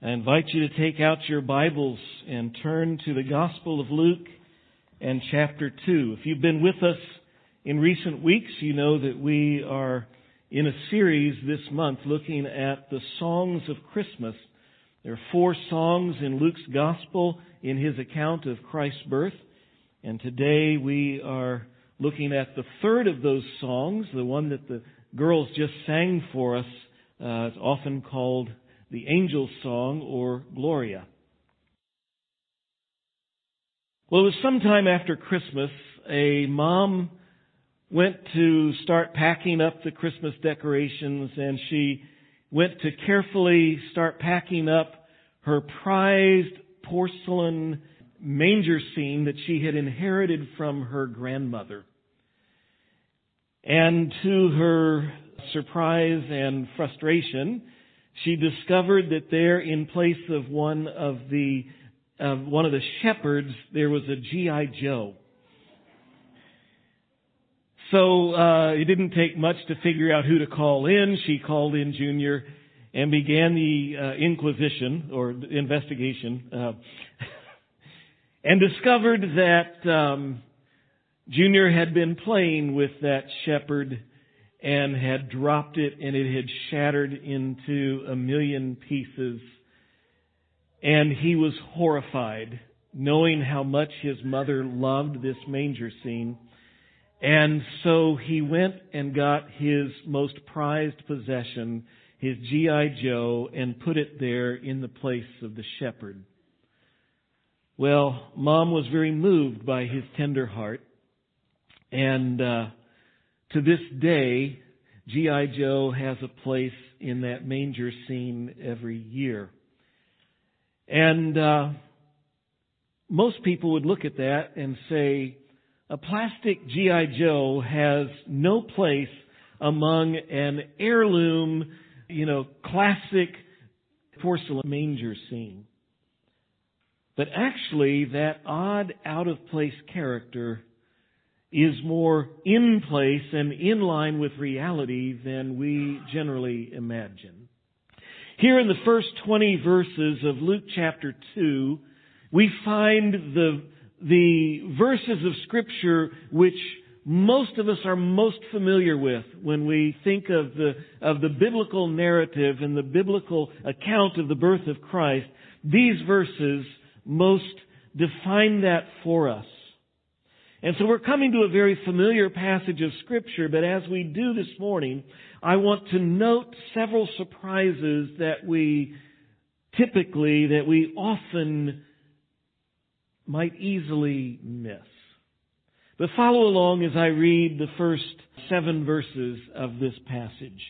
I invite you to take out your Bibles and turn to the Gospel of Luke and chapter 2. If you've been with us in recent weeks, you know that we are in a series this month looking at the songs of Christmas. There are four songs in Luke's Gospel in his account of Christ's birth. And today we are looking at the third of those songs, the one that the girls just sang for us. Uh, it's often called the Angel's Song or Gloria. Well, it was sometime after Christmas, a mom went to start packing up the Christmas decorations and she went to carefully start packing up her prized porcelain manger scene that she had inherited from her grandmother. And to her surprise and frustration, she discovered that there, in place of one of the of one of the shepherds, there was a GI Joe. So uh, it didn't take much to figure out who to call in. She called in Junior and began the uh, inquisition or investigation, uh, and discovered that um, Junior had been playing with that shepherd and had dropped it and it had shattered into a million pieces. And he was horrified, knowing how much his mother loved this manger scene. And so he went and got his most prized possession, his G.I. Joe, and put it there in the place of the shepherd. Well, mom was very moved by his tender heart. And, uh, to this day, G.I. Joe has a place in that manger scene every year. And uh, most people would look at that and say, a plastic G.I. Joe has no place among an heirloom, you know, classic porcelain manger scene. But actually, that odd, out of place character is more in place and in line with reality than we generally imagine. Here in the first 20 verses of Luke chapter 2, we find the, the verses of scripture which most of us are most familiar with when we think of the, of the biblical narrative and the biblical account of the birth of Christ. These verses most define that for us. And so we're coming to a very familiar passage of scripture, but as we do this morning, I want to note several surprises that we typically, that we often might easily miss. But follow along as I read the first seven verses of this passage.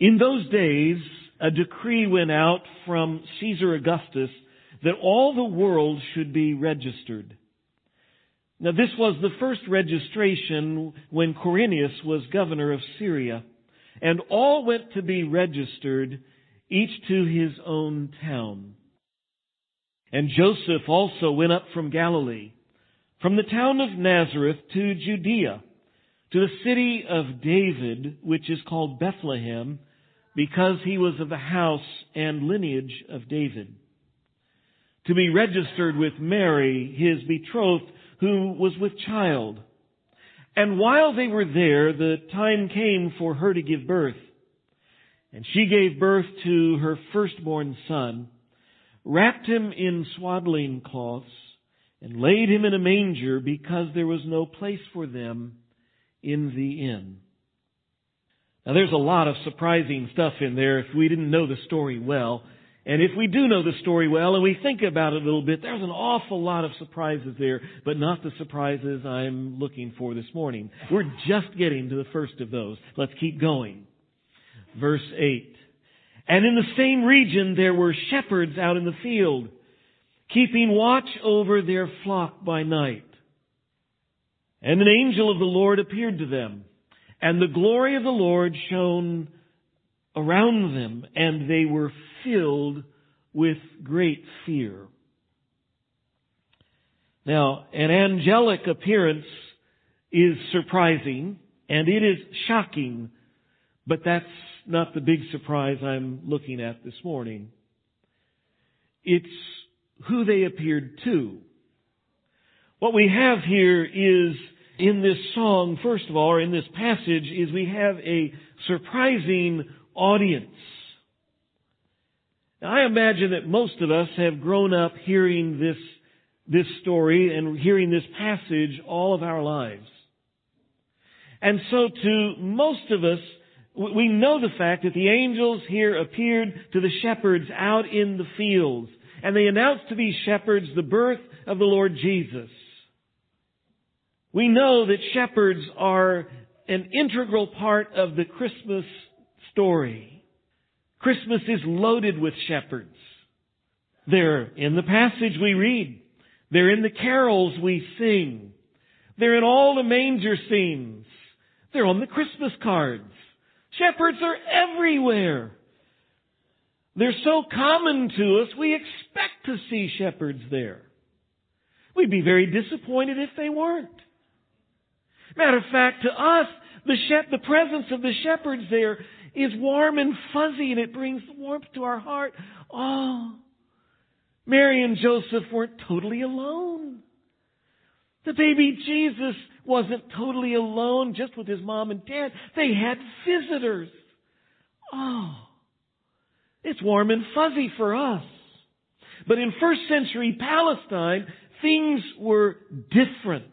In those days, a decree went out from Caesar Augustus that all the world should be registered. Now this was the first registration when Quirinius was governor of Syria, and all went to be registered, each to his own town. And Joseph also went up from Galilee, from the town of Nazareth to Judea, to the city of David, which is called Bethlehem, because he was of the house and lineage of David, to be registered with Mary, his betrothed, who was with child. And while they were there, the time came for her to give birth. And she gave birth to her firstborn son, wrapped him in swaddling cloths, and laid him in a manger because there was no place for them in the inn. Now there's a lot of surprising stuff in there if we didn't know the story well. And if we do know the story well and we think about it a little bit, there's an awful lot of surprises there, but not the surprises I'm looking for this morning. We're just getting to the first of those. Let's keep going. Verse 8. And in the same region there were shepherds out in the field, keeping watch over their flock by night. And an angel of the Lord appeared to them, and the glory of the Lord shone around them, and they were filled with great fear. Now, an angelic appearance is surprising and it is shocking, but that's not the big surprise I'm looking at this morning. It's who they appeared to. What we have here is in this song, first of all, or in this passage, is we have a surprising audience. Now, I imagine that most of us have grown up hearing this, this story and hearing this passage all of our lives. And so to most of us, we know the fact that the angels here appeared to the shepherds out in the fields, and they announced to these shepherds the birth of the Lord Jesus. We know that shepherds are an integral part of the Christmas story. Christmas is loaded with shepherds. They're in the passage we read. They're in the carols we sing. They're in all the manger scenes. They're on the Christmas cards. Shepherds are everywhere. They're so common to us, we expect to see shepherds there. We'd be very disappointed if they weren't. Matter of fact, to us, the, the presence of the shepherds there is warm and fuzzy and it brings warmth to our heart. Oh, Mary and Joseph weren't totally alone. The baby Jesus wasn't totally alone just with his mom and dad. They had visitors. Oh, it's warm and fuzzy for us. But in first century Palestine, things were different.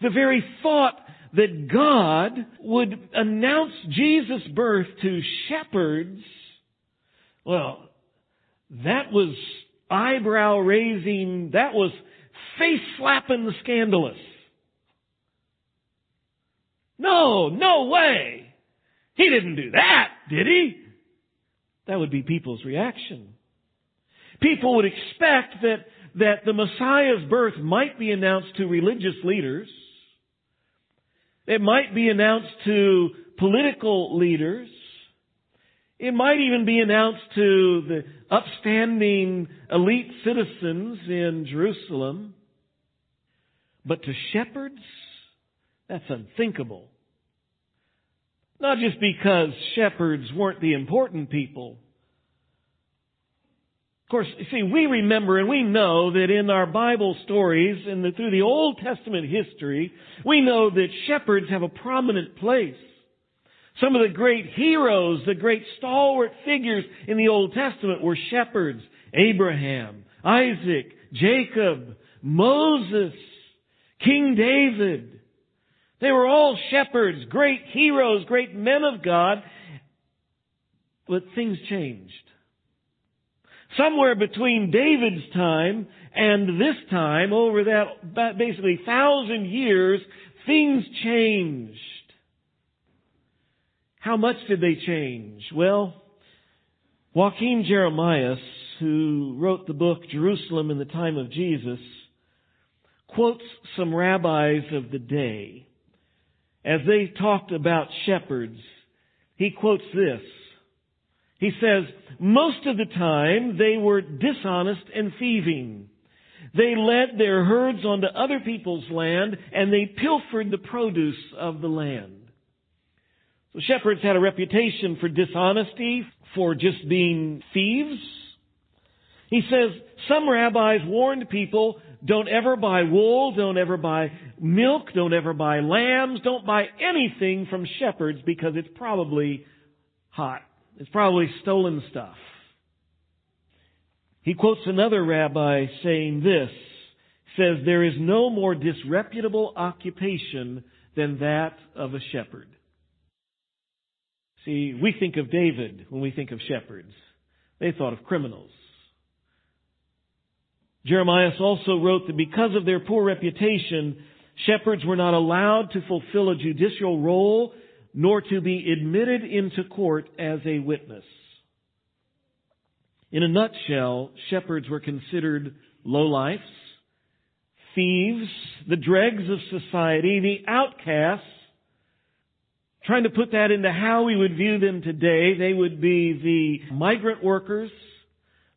The very thought that God would announce Jesus' birth to shepherds, well, that was eyebrow raising, that was face slapping scandalous. No, no way. He didn't do that, did he? That would be people's reaction. People would expect that, that the Messiah's birth might be announced to religious leaders. It might be announced to political leaders. It might even be announced to the upstanding elite citizens in Jerusalem. But to shepherds, that's unthinkable. Not just because shepherds weren't the important people. Of course, you see, we remember and we know that in our Bible stories and the, through the Old Testament history, we know that shepherds have a prominent place. Some of the great heroes, the great stalwart figures in the Old Testament were shepherds. Abraham, Isaac, Jacob, Moses, King David, they were all shepherds, great heroes, great men of God. But things changed. Somewhere between David's time and this time, over that basically thousand years, things changed. How much did they change? Well, Joachim Jeremias, who wrote the book Jerusalem in the Time of Jesus, quotes some rabbis of the day as they talked about shepherds, he quotes this. He says, most of the time they were dishonest and thieving. They led their herds onto other people's land and they pilfered the produce of the land. So shepherds had a reputation for dishonesty, for just being thieves. He says some rabbis warned people don't ever buy wool. Don't ever buy milk. Don't ever buy lambs. Don't buy anything from shepherds because it's probably hot. It's probably stolen stuff. He quotes another rabbi saying this, says, there is no more disreputable occupation than that of a shepherd. See, we think of David when we think of shepherds. They thought of criminals. Jeremias also wrote that because of their poor reputation, shepherds were not allowed to fulfill a judicial role nor to be admitted into court as a witness. In a nutshell, shepherds were considered lowlifes, thieves, the dregs of society, the outcasts. Trying to put that into how we would view them today, they would be the migrant workers,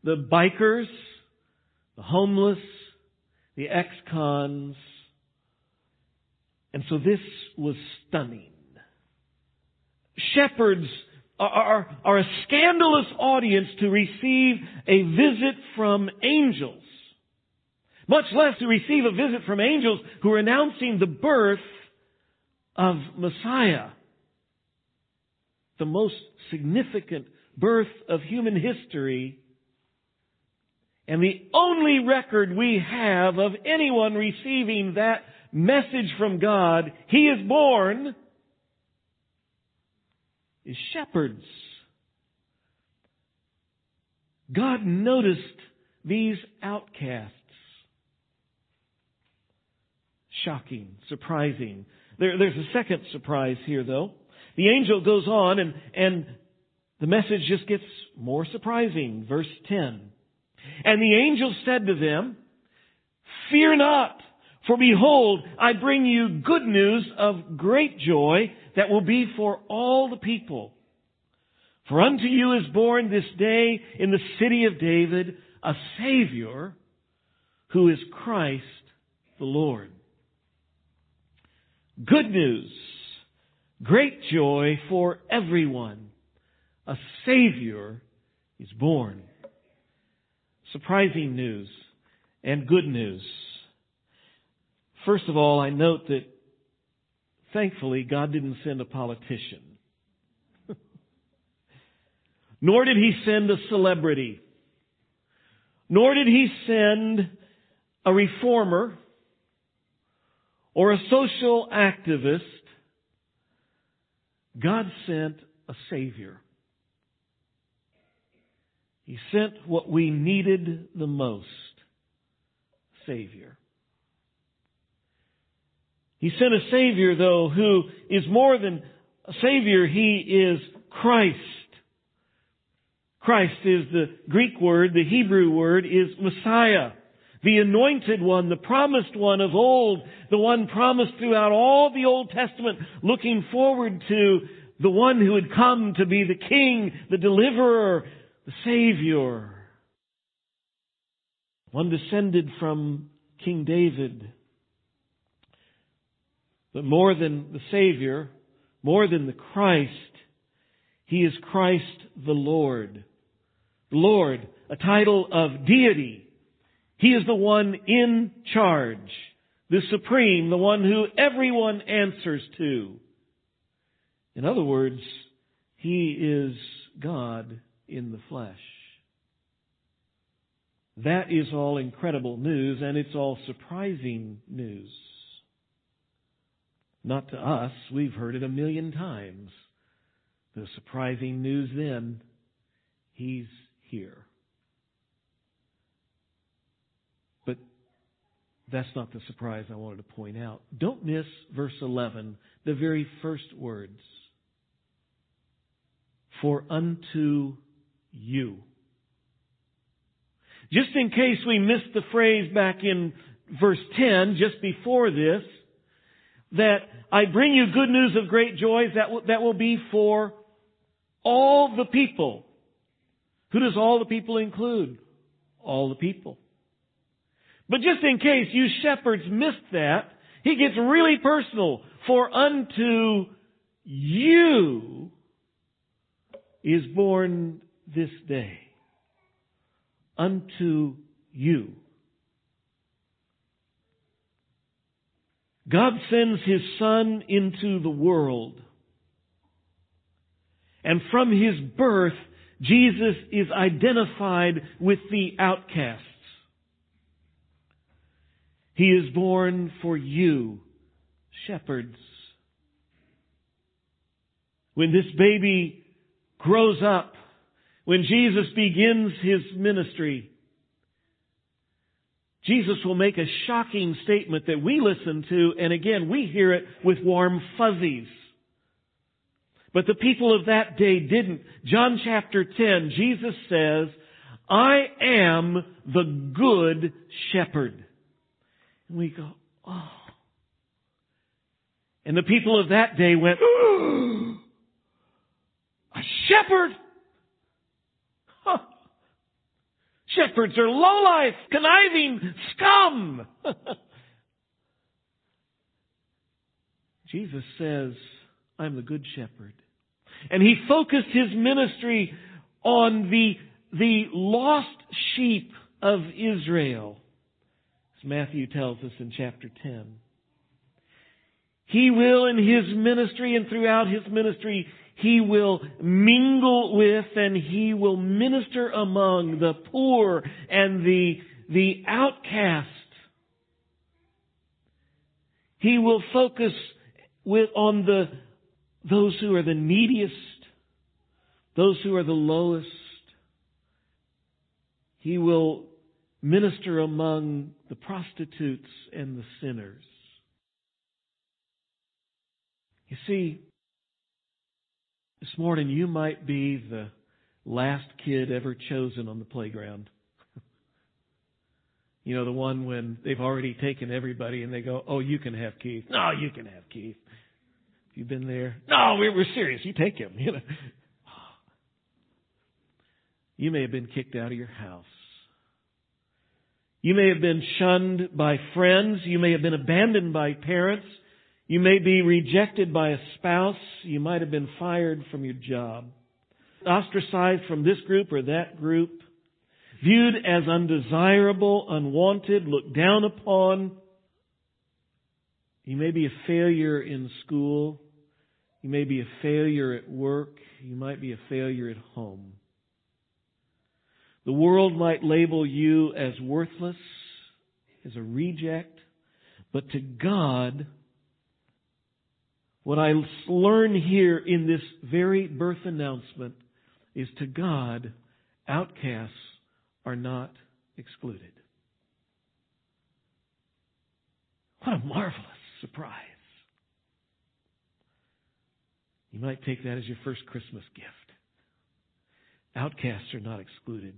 the bikers, the homeless, the ex-cons. And so this was stunning. Shepherds are, are a scandalous audience to receive a visit from angels. Much less to receive a visit from angels who are announcing the birth of Messiah. The most significant birth of human history and the only record we have of anyone receiving that message from God, He is born, is shepherds. God noticed these outcasts. Shocking, surprising. There, there's a second surprise here though. The angel goes on and, and the message just gets more surprising. Verse 10. And the angel said to them, Fear not, for behold, I bring you good news of great joy that will be for all the people. For unto you is born this day in the city of David a Savior who is Christ the Lord. Good news, great joy for everyone. A Savior is born. Surprising news and good news. First of all, I note that thankfully God didn't send a politician. Nor did he send a celebrity. Nor did he send a reformer or a social activist. God sent a Savior. He sent what we needed the most. Savior. He sent a Savior, though, who is more than a Savior. He is Christ. Christ is the Greek word. The Hebrew word is Messiah. The anointed one, the promised one of old, the one promised throughout all the Old Testament, looking forward to the one who had come to be the King, the deliverer, the Savior. One descended from King David. But more than the Savior, more than the Christ, He is Christ the Lord. The Lord, a title of deity. He is the one in charge, the supreme, the one who everyone answers to. In other words, He is God in the flesh. That is all incredible news and it's all surprising news. Not to us, we've heard it a million times. The surprising news then, He's here. But that's not the surprise I wanted to point out. Don't miss verse 11, the very first words. For unto you. Just in case we missed the phrase back in verse 10, just before this, that I bring you good news of great joys that will, that will be for all the people. Who does all the people include? All the people. But just in case you shepherds missed that, he gets really personal. For unto you is born this day unto you. God sends His Son into the world. And from His birth, Jesus is identified with the outcasts. He is born for you, shepherds. When this baby grows up, when Jesus begins his ministry, Jesus will make a shocking statement that we listen to, and again, we hear it with warm fuzzies. But the people of that day didn't. John chapter 10, Jesus says, I am the good shepherd. And we go, oh. And the people of that day went, oh, a shepherd? Huh. Shepherds are lowlife, conniving scum. Jesus says, I'm the good shepherd. And he focused his ministry on the, the lost sheep of Israel, as Matthew tells us in chapter 10. He will in his ministry and throughout his ministry, he will mingle with and he will minister among the poor and the, the outcast. He will focus with, on the, those who are the neediest, those who are the lowest. He will minister among the prostitutes and the sinners. You see, this morning you might be the last kid ever chosen on the playground. you know, the one when they've already taken everybody and they go, oh, you can have Keith. No, you can have Keith. You've been there. No, we were serious. You take him. You know. You may have been kicked out of your house. You may have been shunned by friends. You may have been abandoned by parents. You may be rejected by a spouse. You might have been fired from your job. Ostracized from this group or that group. Viewed as undesirable, unwanted, looked down upon. You may be a failure in school. You may be a failure at work. You might be a failure at home. The world might label you as worthless, as a reject, but to God, what I learn here in this very birth announcement is to God, outcasts are not excluded. What a marvelous surprise. You might take that as your first Christmas gift. Outcasts are not excluded.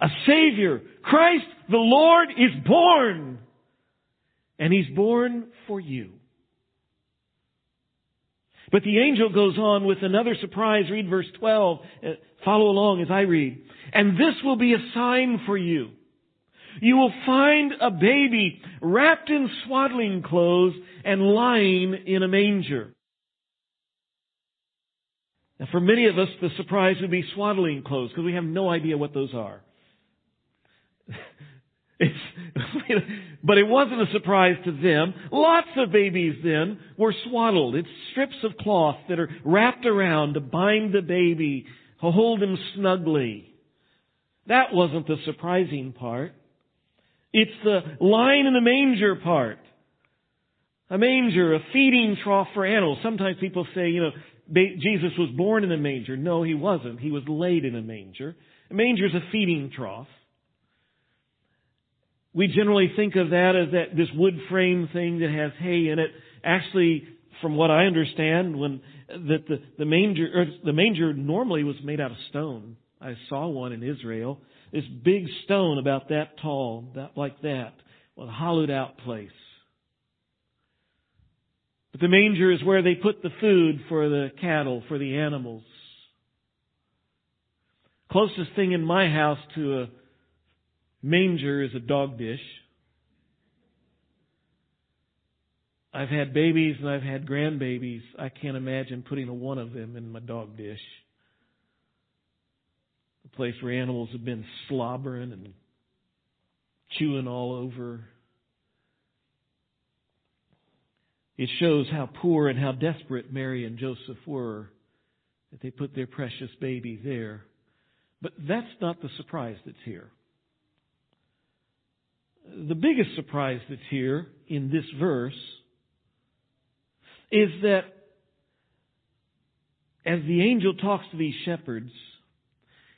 A Savior, Christ the Lord, is born. And He's born for you. But the angel goes on with another surprise. Read verse 12. Uh, follow along as I read. And this will be a sign for you. You will find a baby wrapped in swaddling clothes and lying in a manger. Now for many of us, the surprise would be swaddling clothes because we have no idea what those are. but it wasn't a surprise to them. Lots of babies then were swaddled. It's strips of cloth that are wrapped around to bind the baby, to hold him snugly. That wasn't the surprising part. It's the lying in the manger part. A manger, a feeding trough for animals. Sometimes people say, you know, Jesus was born in a manger. No, he wasn't. He was laid in a manger. A manger is a feeding trough. We generally think of that as that this wood frame thing that has hay in it. Actually, from what I understand, when that the, the manger the manger normally was made out of stone. I saw one in Israel. This big stone about that tall, that like that, with a hollowed out place. But the manger is where they put the food for the cattle, for the animals. Closest thing in my house to a manger is a dog dish. I've had babies and I've had grandbabies. I can't imagine putting a one of them in my dog dish. A place where animals have been slobbering and chewing all over. It shows how poor and how desperate Mary and Joseph were that they put their precious baby there. But that's not the surprise that's here the biggest surprise that's here in this verse is that as the angel talks to these shepherds,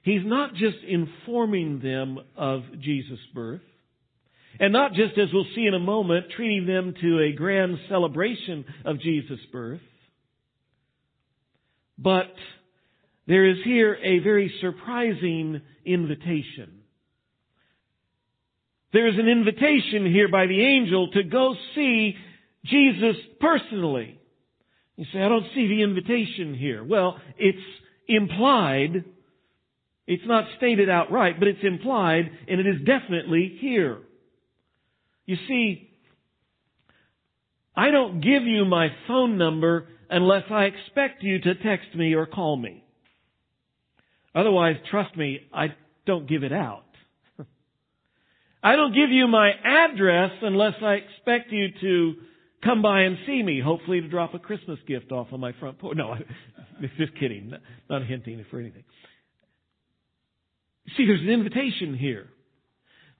he's not just informing them of Jesus' birth, and not just, as we'll see in a moment, treating them to a grand celebration of Jesus' birth, but there is here a very surprising invitation. There is an invitation here by the angel to go see Jesus personally. You say, I don't see the invitation here. Well, it's implied. It's not stated outright, but it's implied, and it is definitely here. You see, I don't give you my phone number unless I expect you to text me or call me. Otherwise, trust me, I don't give it out. I don't give you my address unless I expect you to come by and see me, hopefully to drop a Christmas gift off on my front porch. No, I'm just kidding. Not hinting for anything. See, there's an invitation here.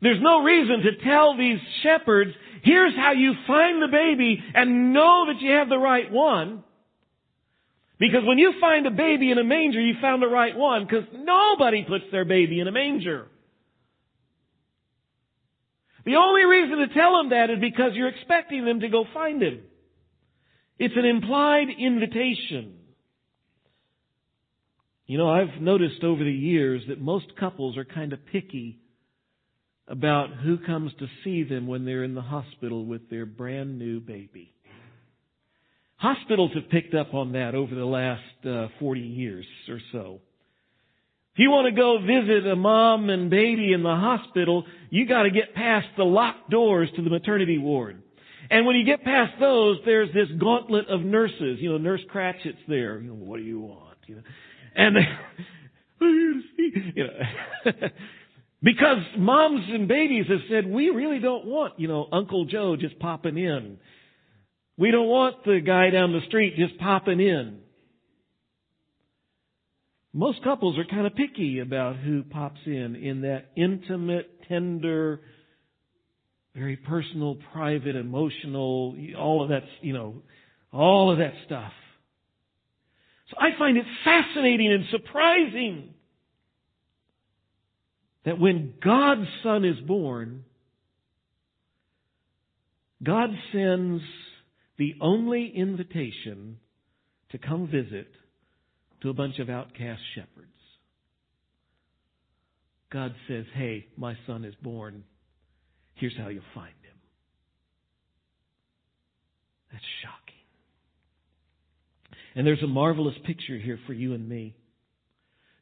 There's no reason to tell these shepherds, here's how you find the baby and know that you have the right one. Because when you find a baby in a manger, you found the right one, because nobody puts their baby in a manger. The only reason to tell them that is because you're expecting them to go find him. It's an implied invitation. You know, I've noticed over the years that most couples are kind of picky about who comes to see them when they're in the hospital with their brand new baby. Hospitals have picked up on that over the last uh, 40 years or so. If you want to go visit a mom and baby in the hospital, you got to get past the locked doors to the maternity ward. And when you get past those, there's this gauntlet of nurses. You know, Nurse Ratched's there. You know, what do you want? You know, and they, you know, because moms and babies have said, we really don't want, you know, Uncle Joe just popping in. We don't want the guy down the street just popping in. Most couples are kind of picky about who pops in in that intimate, tender, very personal, private, emotional, all of that, you know, all of that stuff. So I find it fascinating and surprising that when God's Son is born, God sends the only invitation to come visit to a bunch of outcast shepherds. God says, Hey, my son is born. Here's how you'll find him. That's shocking. And there's a marvelous picture here for you and me.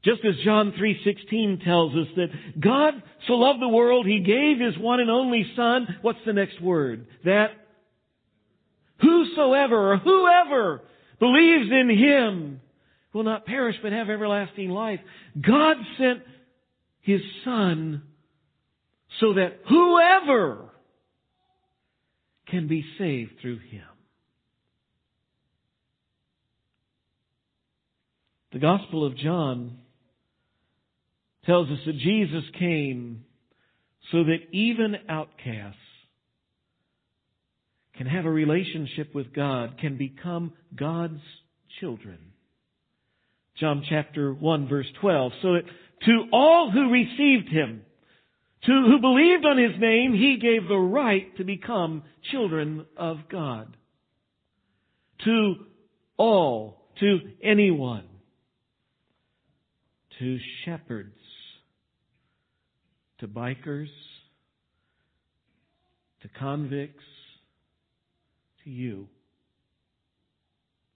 Just as John 3:16 tells us that God so loved the world he gave his one and only son, what's the next word? That whosoever or whoever believes in him will not perish but have everlasting life. God sent his son so that whoever can be saved through him. The Gospel of John tells us that Jesus came so that even outcasts can have a relationship with God, can become God's children. John chapter 1 verse 12. So to all who received him, to who believed on his name, he gave the right to become children of God. To all, to anyone, to shepherds, to bikers, to convicts, to you,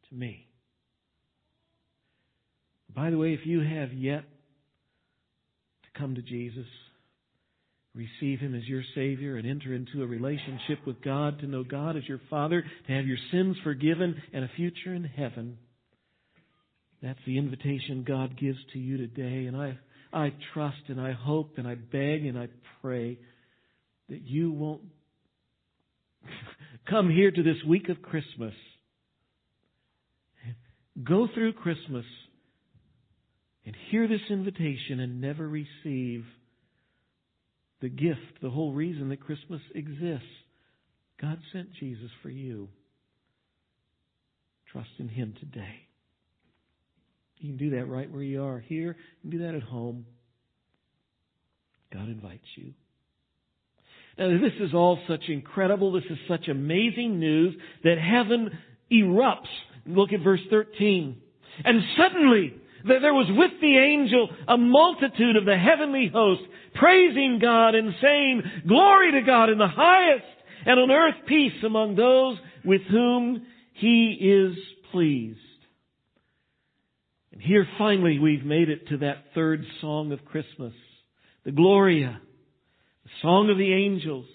to me. By the way, if you have yet to come to Jesus, receive Him as your Savior and enter into a relationship with God, to know God as your Father, to have your sins forgiven and a future in heaven, that's the invitation God gives to you today. And I, I trust and I hope and I beg and I pray that you won't come here to this week of Christmas. Go through Christmas and hear this invitation and never receive the gift, the whole reason that Christmas exists. God sent Jesus for you. Trust in Him today. You can do that right where you are here. You can do that at home. God invites you. Now, this is all such incredible, this is such amazing news that heaven erupts. Look at verse 13. And suddenly, there was with the angel a multitude of the heavenly host, praising God and saying, Glory to God in the highest, and on earth peace among those with whom he is pleased. And here finally we've made it to that third song of Christmas, the Gloria, the song of the angels.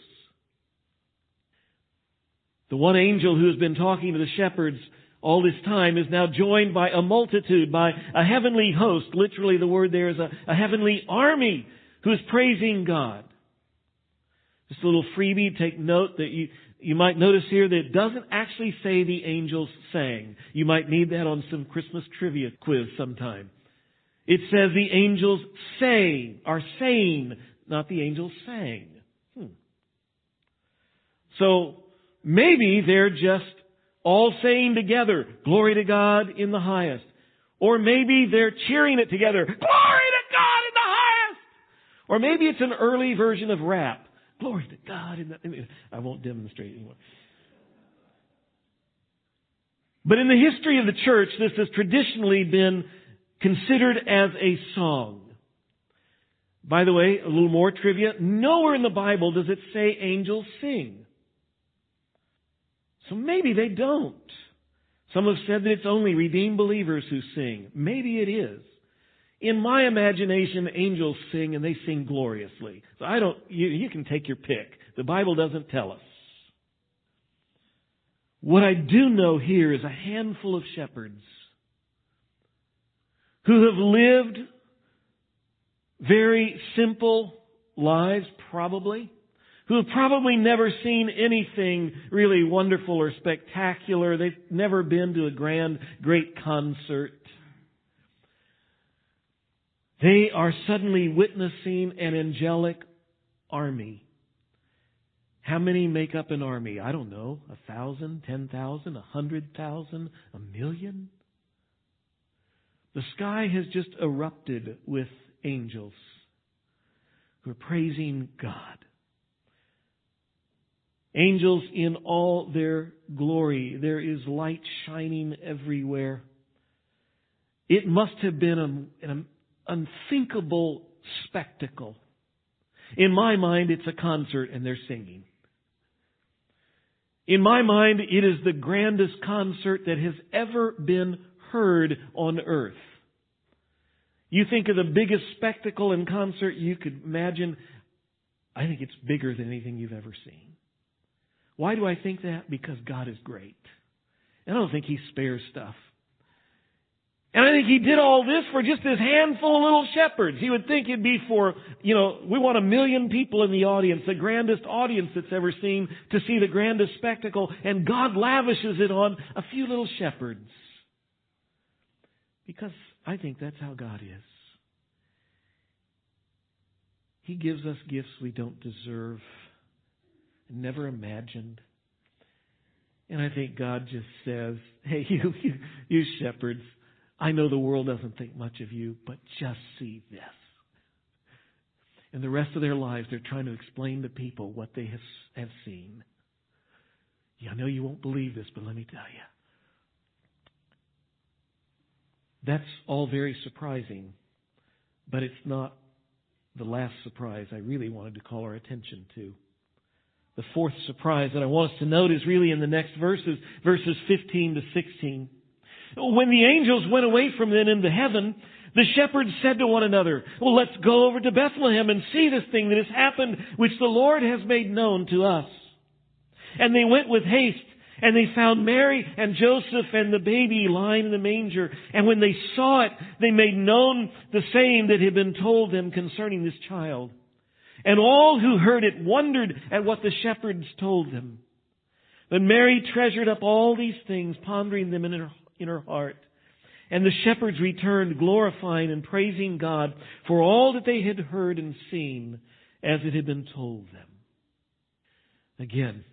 The one angel who has been talking to the shepherds all this time is now joined by a multitude, by a heavenly host. Literally the word there is a, a heavenly army who is praising God. Just a little freebie, take note that you, you might notice here that it doesn't actually say the angels sang. You might need that on some Christmas trivia quiz sometime. It says the angels say, are saying, not the angels sang. Hmm. So, maybe they're just all saying together, glory to God in the highest. Or maybe they're cheering it together, glory to God in the highest. Or maybe it's an early version of rap, glory to God in the, I won't demonstrate anymore. But in the history of the church, this has traditionally been considered as a song. By the way, a little more trivia. Nowhere in the Bible does it say angels sing. So maybe they don't. Some have said that it's only redeemed believers who sing. Maybe it is. In my imagination, angels sing and they sing gloriously. So I don't, you, you can take your pick. The Bible doesn't tell us. What I do know here is a handful of shepherds who have lived very simple lives, probably, who have probably never seen anything really wonderful or spectacular. They've never been to a grand, great concert. They are suddenly witnessing an angelic army. How many make up an army? I don't know. A thousand, ten thousand, a hundred thousand, a million? The sky has just erupted with angels who are praising God. Angels in all their glory. There is light shining everywhere. It must have been an unthinkable spectacle. In my mind, it's a concert and they're singing. In my mind, it is the grandest concert that has ever been heard on earth. You think of the biggest spectacle and concert you could imagine. I think it's bigger than anything you've ever seen. Why do I think that? Because God is great. And I don't think He spares stuff. And I think He did all this for just this handful of little shepherds. He would think it'd be for, you know, we want a million people in the audience, the grandest audience that's ever seen to see the grandest spectacle, and God lavishes it on a few little shepherds. Because I think that's how God is. He gives us gifts we don't deserve never imagined. And I think God just says, hey, you, you, you shepherds, I know the world doesn't think much of you, but just see this. And the rest of their lives, they're trying to explain to people what they have, have seen. Yeah, I know you won't believe this, but let me tell you. That's all very surprising, but it's not the last surprise I really wanted to call our attention to. The fourth surprise that I want us to note is really in the next verses, verses 15 to 16. When the angels went away from them into heaven, the shepherds said to one another, well, let's go over to Bethlehem and see this thing that has happened, which the Lord has made known to us. And they went with haste, and they found Mary and Joseph and the baby lying in the manger. And when they saw it, they made known the saying that had been told them concerning this child. And all who heard it wondered at what the shepherds told them. But Mary treasured up all these things, pondering them in her, in her heart. And the shepherds returned, glorifying and praising God for all that they had heard and seen as it had been told them. Again,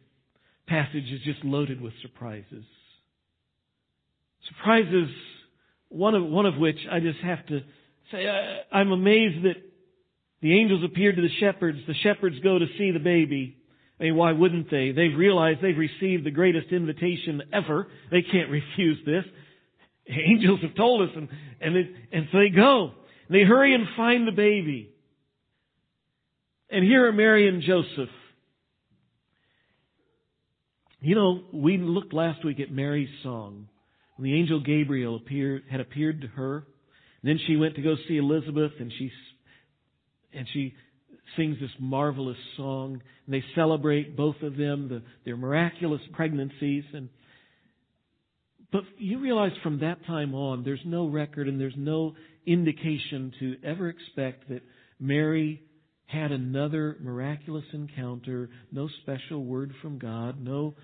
passage is just loaded with surprises. Surprises, one of, one of which I just have to say, I, I'm amazed that the angels appeared to the shepherds. The shepherds go to see the baby. I mean, why wouldn't they? They've realized they've received the greatest invitation ever. They can't refuse this. Angels have told us, and and, it, and so they go. They hurry and find the baby. And here are Mary and Joseph. You know, we looked last week at Mary's song. When the angel Gabriel appeared, had appeared to her. And then she went to go see Elizabeth, and she and she sings this marvelous song. And they celebrate both of them, the, their miraculous pregnancies. And But you realize from that time on, there's no record and there's no indication to ever expect that Mary had another miraculous encounter, no special word from God, no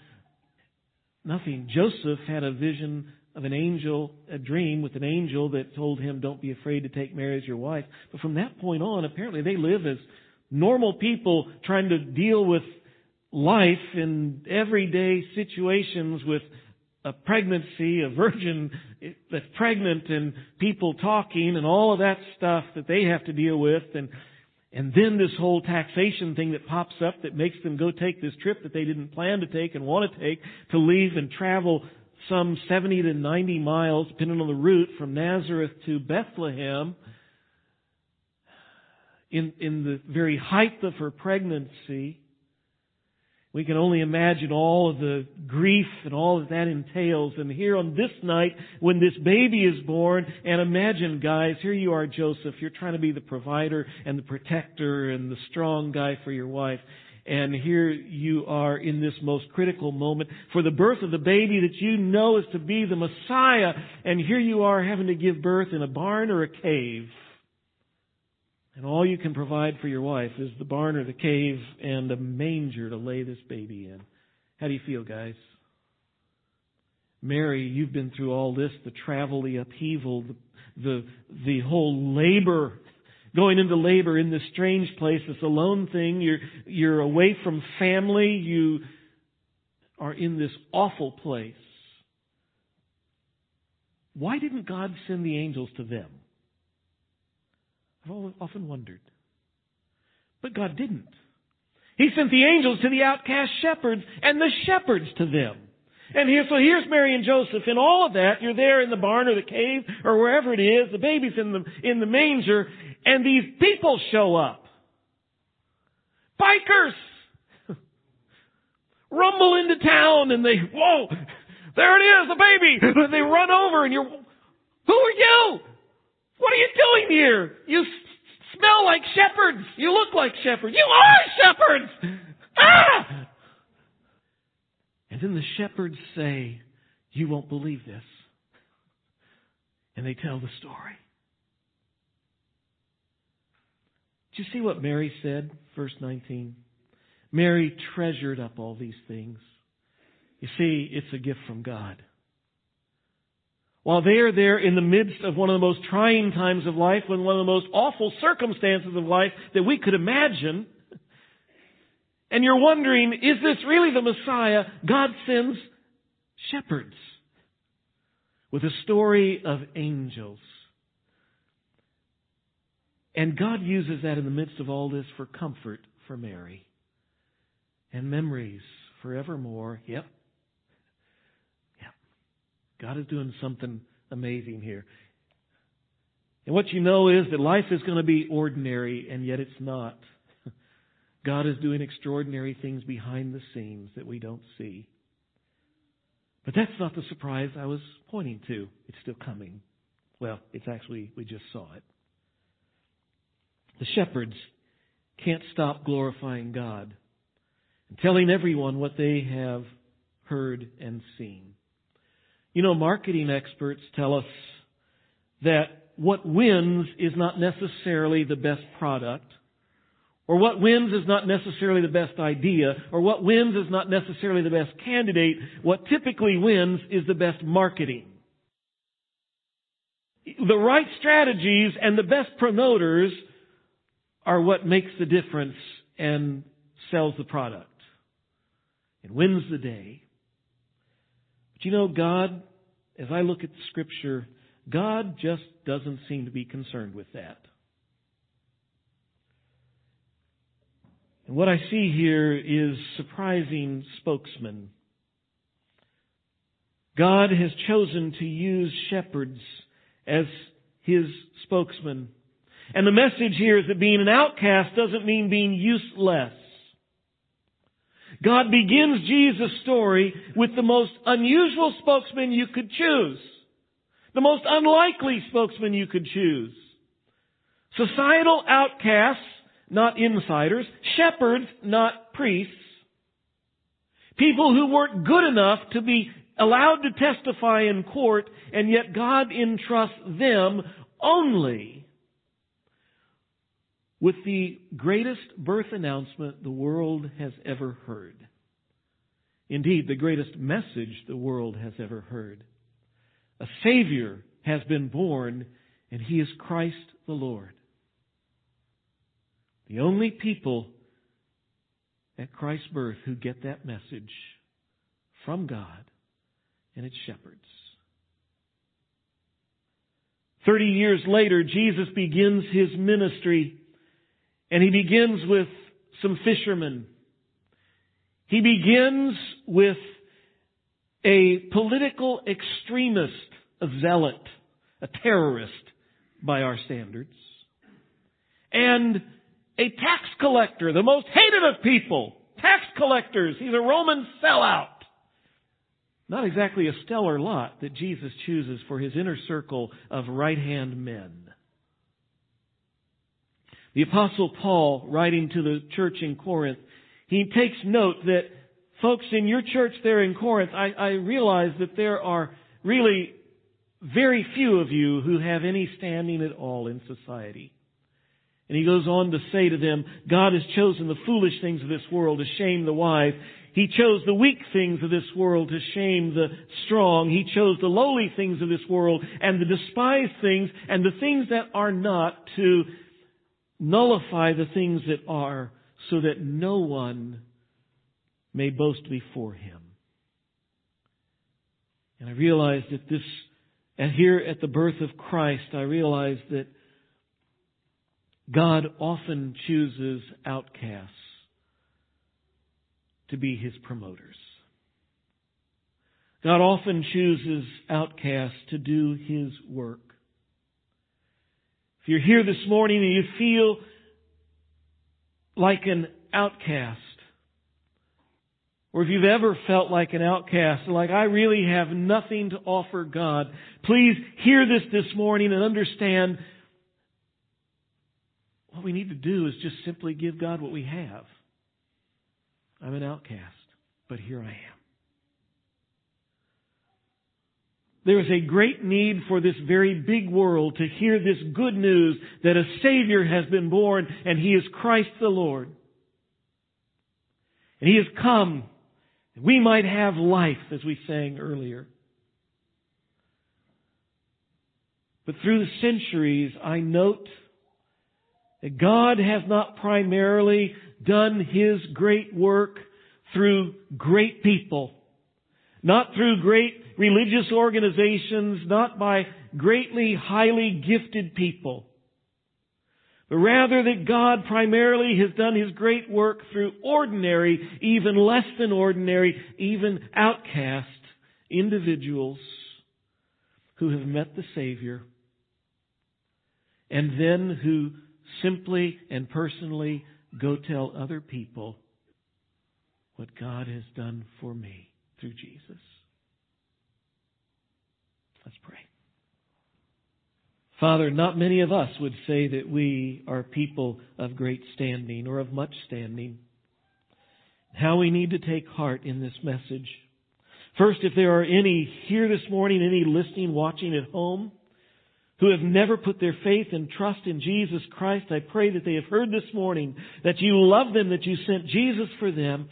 nothing. Joseph had a vision of an angel, a dream with an angel that told him, don't be afraid to take Mary as your wife. But from that point on, apparently they live as normal people trying to deal with life in everyday situations with a pregnancy, a virgin that's pregnant and people talking and all of that stuff that they have to deal with and and then this whole taxation thing that pops up that makes them go take this trip that they didn't plan to take and want to take to leave and travel some 70 to 90 miles, depending on the route, from Nazareth to Bethlehem. In, in the very height of her pregnancy, we can only imagine all of the grief and all that that entails. And here on this night, when this baby is born, and imagine guys, here you are Joseph, you're trying to be the provider and the protector and the strong guy for your wife. And here you are in this most critical moment for the birth of the baby that you know is to be the Messiah. And here you are having to give birth in a barn or a cave. And all you can provide for your wife is the barn or the cave and a manger to lay this baby in. How do you feel, guys? Mary, you've been through all this, the travel, the upheaval, the, the, the whole labor, going into labor in this strange place, this alone thing. You're, you're away from family. You are in this awful place. Why didn't God send the angels to them? I've often wondered. But God didn't. He sent the angels to the outcast shepherds and the shepherds to them. And here, so here's Mary and Joseph. In all of that, you're there in the barn or the cave or wherever it is. The baby's in the, in the manger and these people show up. Bikers! Rumble into town and they, whoa, there it is, the baby! They run over and you're, who are you? What are you doing here? You s- smell like shepherds. You look like shepherds. You are shepherds! Ah! And then the shepherds say, you won't believe this. And they tell the story. Do you see what Mary said? Verse 19. Mary treasured up all these things. You see, it's a gift from God. While they are there in the midst of one of the most trying times of life, when one of the most awful circumstances of life that we could imagine, and you're wondering, is this really the Messiah? God sends shepherds with a story of angels. And God uses that in the midst of all this for comfort for Mary and memories forevermore. Yep, Yep. God is doing something amazing here. And what you know is that life is going to be ordinary, and yet it's not. God is doing extraordinary things behind the scenes that we don't see. But that's not the surprise I was pointing to. It's still coming. Well, it's actually, we just saw it. The shepherds can't stop glorifying God and telling everyone what they have heard and seen. You know, marketing experts tell us that what wins is not necessarily the best product, or what wins is not necessarily the best idea, or what wins is not necessarily the best candidate. What typically wins is the best marketing. The right strategies and the best promoters are what makes the difference and sells the product. It wins the day. But you know, God, as I look at scripture, God just doesn't seem to be concerned with that. And what I see here is surprising spokesmen. God has chosen to use shepherds as his spokesman. And the message here is that being an outcast doesn't mean being useless. God begins Jesus' story with the most unusual spokesman you could choose. The most unlikely spokesman you could choose. Societal outcasts, not insiders. Shepherds, not priests. People who weren't good enough to be allowed to testify in court, and yet God entrusts them only with the greatest birth announcement the world has ever heard. Indeed, the greatest message the world has ever heard. A Savior has been born, and He is Christ the Lord. The only people at Christ's birth who get that message from God and its shepherds. Thirty years later, Jesus begins his ministry, and he begins with some fishermen. He begins with a political extremist, a zealot, a terrorist by our standards, and a tax collector, the most hated of people, tax collectors. He's a Roman sellout. Not exactly a stellar lot that Jesus chooses for his inner circle of right hand men. The apostle Paul, writing to the church in Corinth, he takes note that folks in your church there in Corinth, I, I realize that there are really very few of you who have any standing at all in society. And he goes on to say to them, God has chosen the foolish things of this world to shame the wise. He chose the weak things of this world to shame the strong. He chose the lowly things of this world and the despised things and the things that are not to nullify the things that are so that no one may boast before him. And I realized that this, and here at the birth of Christ, I realized that God often chooses outcasts to be his promoters. God often chooses outcasts to do his work. If you're here this morning and you feel like an outcast, or if you've ever felt like an outcast, like I really have nothing to offer God, please hear this this morning and understand what we need to do is just simply give God what we have. I'm an outcast, but here I am. There is a great need for this very big world to hear this good news that a Savior has been born and He is Christ the Lord. And He has come. that We might have life, as we sang earlier. But through the centuries, I note God has not primarily done His great work through great people, not through great religious organizations, not by greatly highly gifted people, but rather that God primarily has done His great work through ordinary, even less than ordinary, even outcast individuals who have met the Savior and then who simply and personally go tell other people what God has done for me through Jesus. Let's pray. Father, not many of us would say that we are people of great standing or of much standing. How we need to take heart in this message. First, if there are any here this morning, any listening, watching at home, who have never put their faith and trust in Jesus Christ, I pray that they have heard this morning that you love them, that you sent Jesus for them,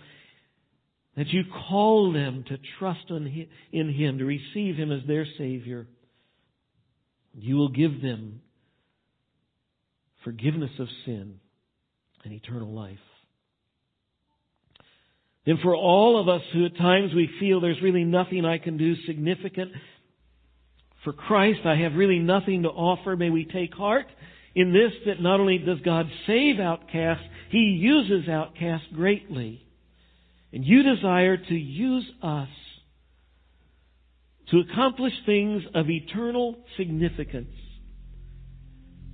that you call them to trust in Him, to receive Him as their Savior. You will give them forgiveness of sin and eternal life. Then for all of us who at times we feel there's really nothing I can do significant for Christ, I have really nothing to offer. May we take heart in this that not only does God save outcasts, He uses outcasts greatly. And you desire to use us to accomplish things of eternal significance.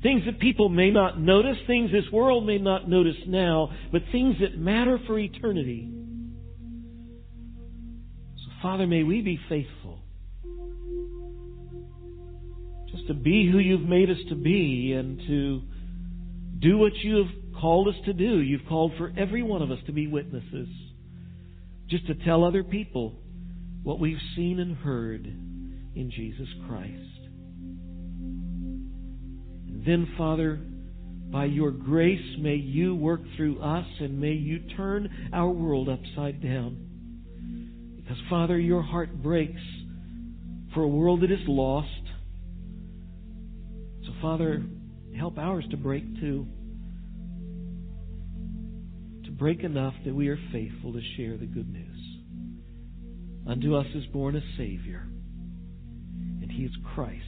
Things that people may not notice, things this world may not notice now, but things that matter for eternity. So, Father, may we be faithful to be who you've made us to be and to do what you have called us to do. You've called for every one of us to be witnesses. Just to tell other people what we've seen and heard in Jesus Christ. And then, Father, by your grace, may you work through us and may you turn our world upside down. Because, Father, your heart breaks for a world that is lost. So, Father, help ours to break too. To break enough that we are faithful to share the good news. Unto us is born a Savior, and he is Christ.